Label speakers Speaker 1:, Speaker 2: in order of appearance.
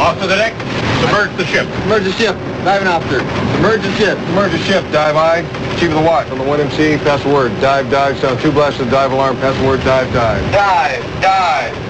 Speaker 1: Off to the deck. Submerge the ship.
Speaker 2: Submerge the ship. Diving officer. Submerge the ship.
Speaker 3: Submerge the ship. Dive I. Chief of the watch on the 1MC. Pass the word. Dive, dive. Sound two blasts of dive alarm. Pass the word. Dive, dive.
Speaker 1: Dive, dive. Dive,